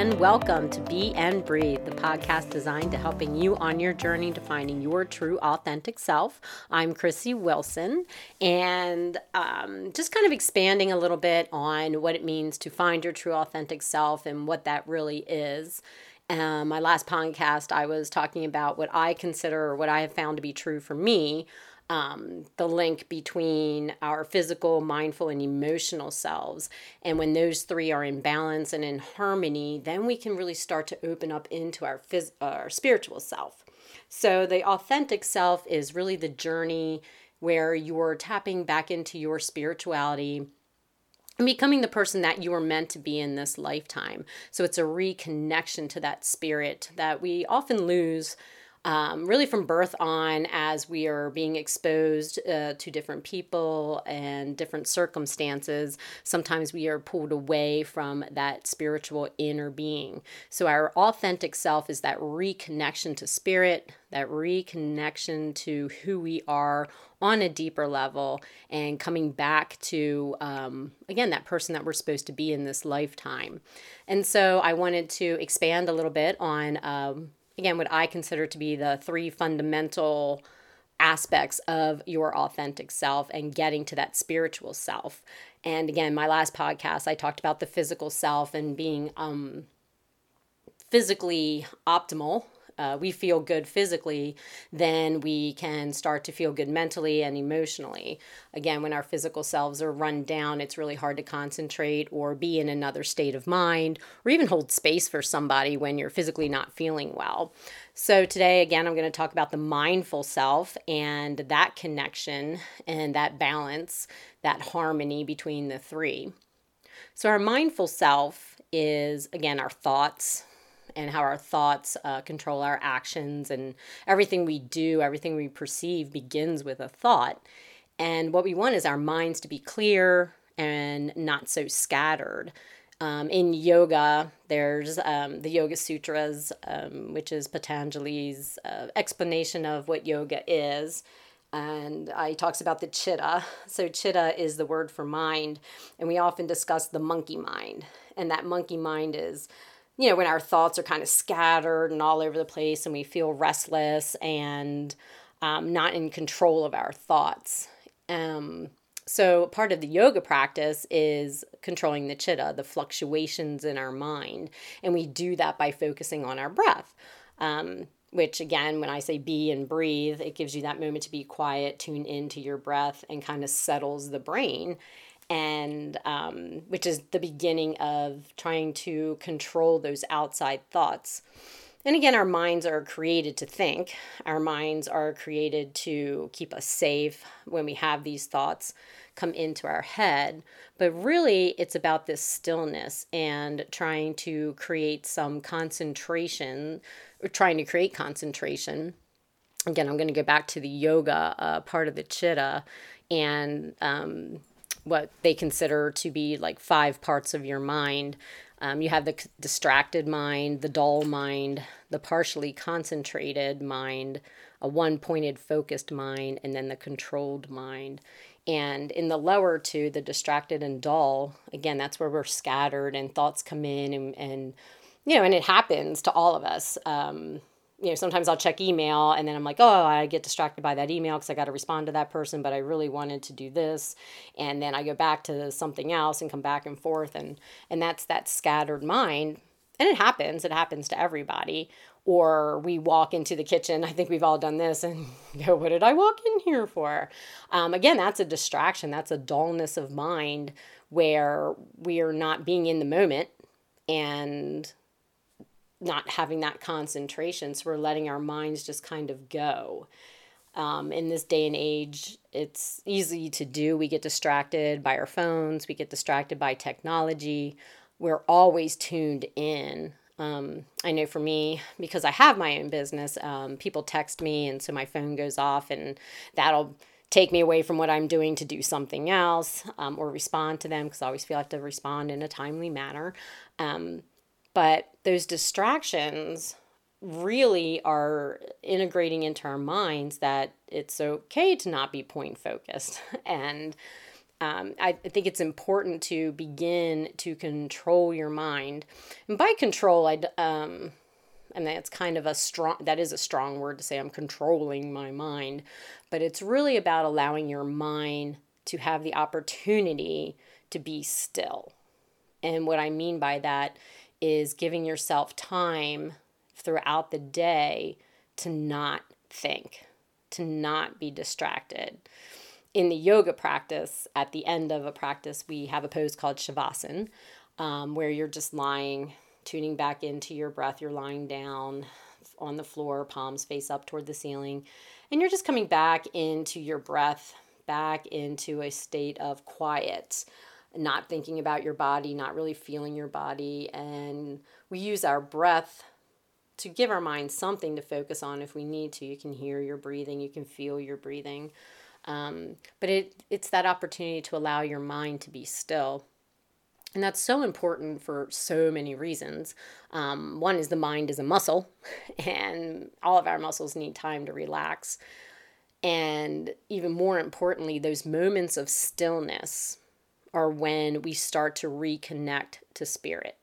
And welcome to Be and Breathe, the podcast designed to helping you on your journey to finding your true authentic self. I'm Chrissy Wilson, and um, just kind of expanding a little bit on what it means to find your true authentic self and what that really is. Um, my last podcast, I was talking about what I consider, what I have found to be true for me um, the link between our physical, mindful, and emotional selves. And when those three are in balance and in harmony, then we can really start to open up into our, phys- our spiritual self. So, the authentic self is really the journey where you're tapping back into your spirituality and becoming the person that you were meant to be in this lifetime. So, it's a reconnection to that spirit that we often lose um, really from birth on as we are being exposed uh, to different people and different circumstances sometimes we are pulled away from that spiritual inner being. So our authentic self is that reconnection to spirit that reconnection to who we are on a deeper level and coming back to um, again that person that we're supposed to be in this lifetime. And so i wanted to expand a little bit on um, again, what I consider to be the three fundamental aspects of your authentic self and getting to that spiritual self. And again, my last podcast, I talked about the physical self and being um, physically optimal uh, we feel good physically, then we can start to feel good mentally and emotionally. Again, when our physical selves are run down, it's really hard to concentrate or be in another state of mind or even hold space for somebody when you're physically not feeling well. So, today, again, I'm going to talk about the mindful self and that connection and that balance, that harmony between the three. So, our mindful self is, again, our thoughts, and how our thoughts uh, control our actions and everything we do, everything we perceive begins with a thought. And what we want is our minds to be clear and not so scattered. Um, in yoga, there's um, the Yoga Sutras, um, which is Patanjali's uh, explanation of what yoga is. And uh, he talks about the chitta. So, chitta is the word for mind. And we often discuss the monkey mind. And that monkey mind is you know, when our thoughts are kind of scattered and all over the place and we feel restless and um, not in control of our thoughts. Um, so, part of the yoga practice is controlling the chitta, the fluctuations in our mind. And we do that by focusing on our breath. Um, which again, when I say be and breathe, it gives you that moment to be quiet, tune into your breath, and kind of settles the brain and um, which is the beginning of trying to control those outside thoughts. And again, our minds are created to think. Our minds are created to keep us safe when we have these thoughts come into our head. But really, it's about this stillness and trying to create some concentration, or trying to create concentration. Again, I'm going to go back to the yoga uh, part of the chitta and um, what they consider to be like five parts of your mind. Um, you have the distracted mind, the dull mind, the partially concentrated mind, a one pointed focused mind, and then the controlled mind. And in the lower two, the distracted and dull, again, that's where we're scattered and thoughts come in and, and you know, and it happens to all of us. Um, you know, sometimes I'll check email and then I'm like, oh, I get distracted by that email because I got to respond to that person, but I really wanted to do this. And then I go back to something else and come back and forth. And, and that's that scattered mind. And it happens, it happens to everybody. Or we walk into the kitchen, I think we've all done this, and go, what did I walk in here for? Um, again, that's a distraction, that's a dullness of mind where we are not being in the moment and not having that concentration. So we're letting our minds just kind of go. Um, in this day and age, it's easy to do. We get distracted by our phones, we get distracted by technology. We're always tuned in. Um, I know for me, because I have my own business, um, people text me, and so my phone goes off, and that'll take me away from what I'm doing to do something else um, or respond to them because I always feel I have to respond in a timely manner. Um, but those distractions really are integrating into our minds that it's okay to not be point focused and um, I think it's important to begin to control your mind. And by control, I, um, and that's kind of a strong, that is a strong word to say, I'm controlling my mind. But it's really about allowing your mind to have the opportunity to be still. And what I mean by that is giving yourself time throughout the day to not think, to not be distracted in the yoga practice, at the end of a practice, we have a pose called Shavasana, um, where you're just lying, tuning back into your breath. You're lying down on the floor, palms face up toward the ceiling, and you're just coming back into your breath, back into a state of quiet, not thinking about your body, not really feeling your body. And we use our breath to give our mind something to focus on if we need to. You can hear your breathing, you can feel your breathing. Um, but it, it's that opportunity to allow your mind to be still. And that's so important for so many reasons. Um, one is the mind is a muscle, and all of our muscles need time to relax. And even more importantly, those moments of stillness are when we start to reconnect to spirit.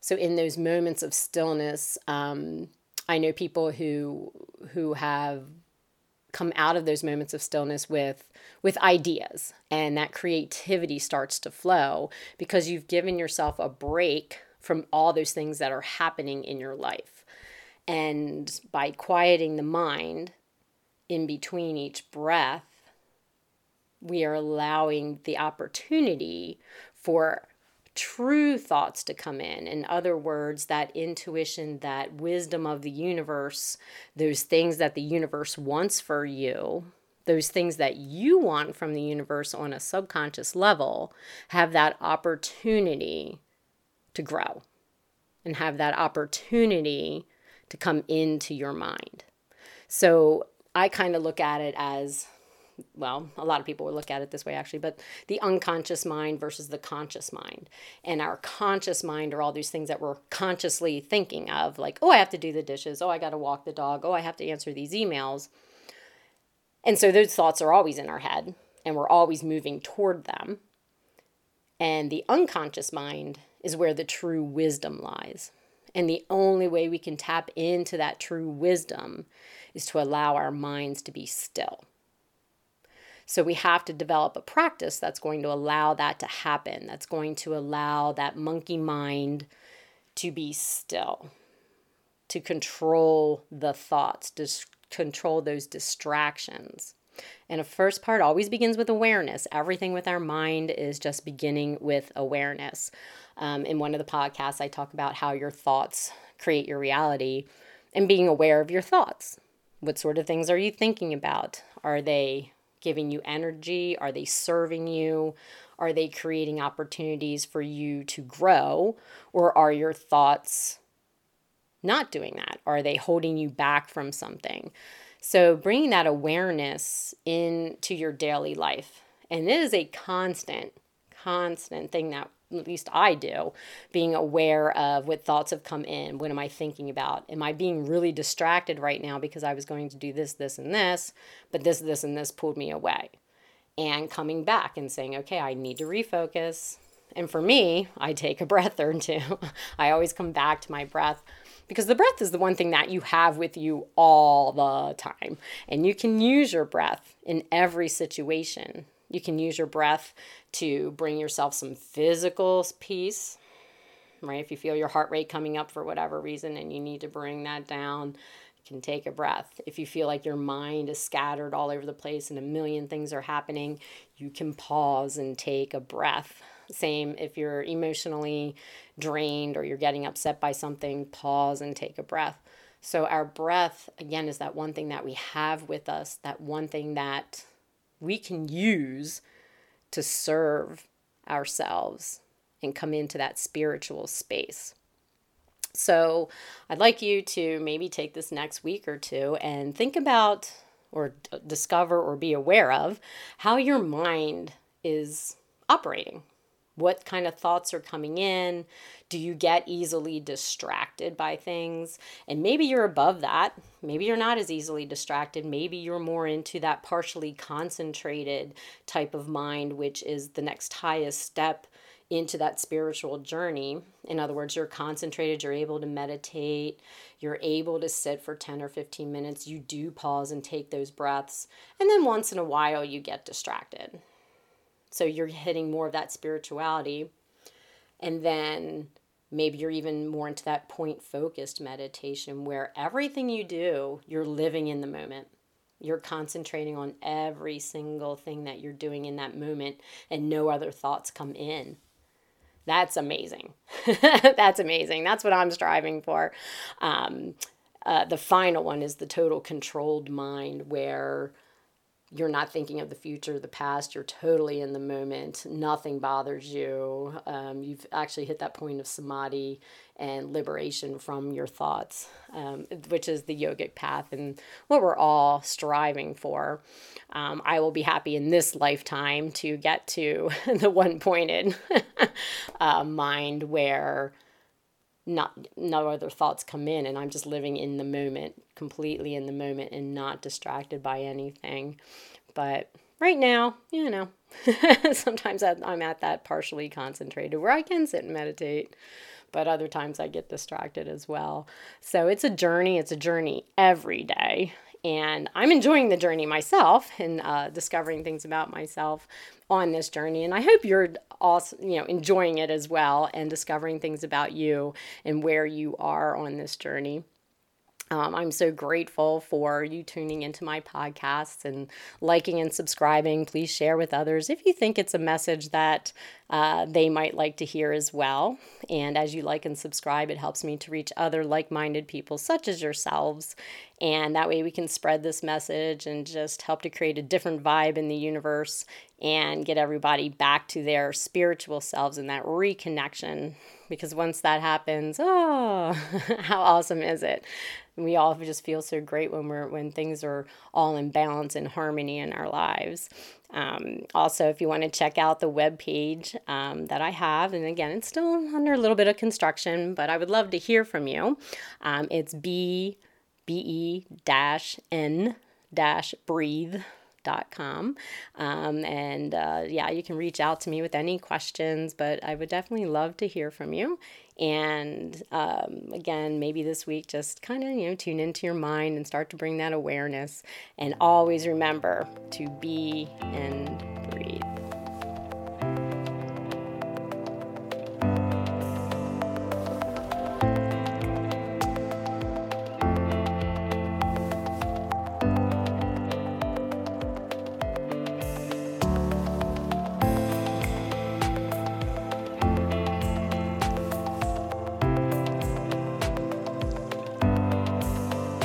So, in those moments of stillness, um, I know people who who have come out of those moments of stillness with with ideas and that creativity starts to flow because you've given yourself a break from all those things that are happening in your life and by quieting the mind in between each breath we are allowing the opportunity for true thoughts to come in. In other words, that intuition, that wisdom of the universe, those things that the universe wants for you, those things that you want from the universe on a subconscious level, have that opportunity to grow and have that opportunity to come into your mind. So I kind of look at it as well, a lot of people would look at it this way actually, but the unconscious mind versus the conscious mind. And our conscious mind are all these things that we're consciously thinking of, like, oh, I have to do the dishes. Oh, I got to walk the dog. Oh, I have to answer these emails. And so those thoughts are always in our head and we're always moving toward them. And the unconscious mind is where the true wisdom lies. And the only way we can tap into that true wisdom is to allow our minds to be still. So we have to develop a practice that's going to allow that to happen, that's going to allow that monkey mind to be still, to control the thoughts, to control those distractions. And a first part always begins with awareness. Everything with our mind is just beginning with awareness. Um, in one of the podcasts, I talk about how your thoughts create your reality and being aware of your thoughts. What sort of things are you thinking about? Are they giving you energy? Are they serving you? Are they creating opportunities for you to grow? Or are your thoughts not doing that? Are they holding you back from something? So, bringing that awareness into your daily life. And it is a constant, constant thing that at least I do, being aware of what thoughts have come in. What am I thinking about? Am I being really distracted right now because I was going to do this, this, and this, but this, this, and this pulled me away? And coming back and saying, okay, I need to refocus. And for me, I take a breath or two. I always come back to my breath because the breath is the one thing that you have with you all the time. And you can use your breath in every situation. You can use your breath to bring yourself some physical peace, right? If you feel your heart rate coming up for whatever reason and you need to bring that down, you can take a breath. If you feel like your mind is scattered all over the place and a million things are happening, you can pause and take a breath. Same if you're emotionally drained or you're getting upset by something, pause and take a breath. So, our breath, again, is that one thing that we have with us, that one thing that we can use to serve ourselves and come into that spiritual space. So, I'd like you to maybe take this next week or two and think about or d- discover or be aware of how your mind is operating. What kind of thoughts are coming in? Do you get easily distracted by things? And maybe you're above that. Maybe you're not as easily distracted. Maybe you're more into that partially concentrated type of mind, which is the next highest step into that spiritual journey. In other words, you're concentrated, you're able to meditate, you're able to sit for 10 or 15 minutes. You do pause and take those breaths. And then once in a while, you get distracted. So you're hitting more of that spirituality. And then maybe you're even more into that point focused meditation where everything you do, you're living in the moment. You're concentrating on every single thing that you're doing in that moment, and no other thoughts come in. That's amazing. That's amazing. That's what I'm striving for. Um, uh, the final one is the total controlled mind, where you're not thinking of the future, the past. You're totally in the moment. Nothing bothers you. Um, you've actually hit that point of samadhi and liberation from your thoughts, um, which is the yogic path and what we're all striving for. Um, I will be happy in this lifetime to get to the one pointed uh, mind where not no other thoughts come in and i'm just living in the moment completely in the moment and not distracted by anything. But right now you know sometimes i'm at that partially concentrated where i can sit and meditate but other times i get distracted as well. So it's a journey it's a journey every day and I'm enjoying the journey myself and uh, discovering things about myself on this journey. And I hope you're also, you know, enjoying it as well and discovering things about you and where you are on this journey. Um, I'm so grateful for you tuning into my podcasts and liking and subscribing. Please share with others if you think it's a message that uh, they might like to hear as well. And as you like and subscribe, it helps me to reach other like minded people such as yourselves. And that way we can spread this message and just help to create a different vibe in the universe and get everybody back to their spiritual selves and that reconnection. Because once that happens, oh, how awesome is it? we all just feel so great when we're when things are all in balance and harmony in our lives. Um, also, if you want to check out the web page um, that I have, and again, it's still under a little bit of construction, but I would love to hear from you. Um, it's b b e dash n dash breathe Um, and uh, yeah, you can reach out to me with any questions, but I would definitely love to hear from you. And um, again, maybe this week, just kind of, you know, tune into your mind and start to bring that awareness. And always remember to be and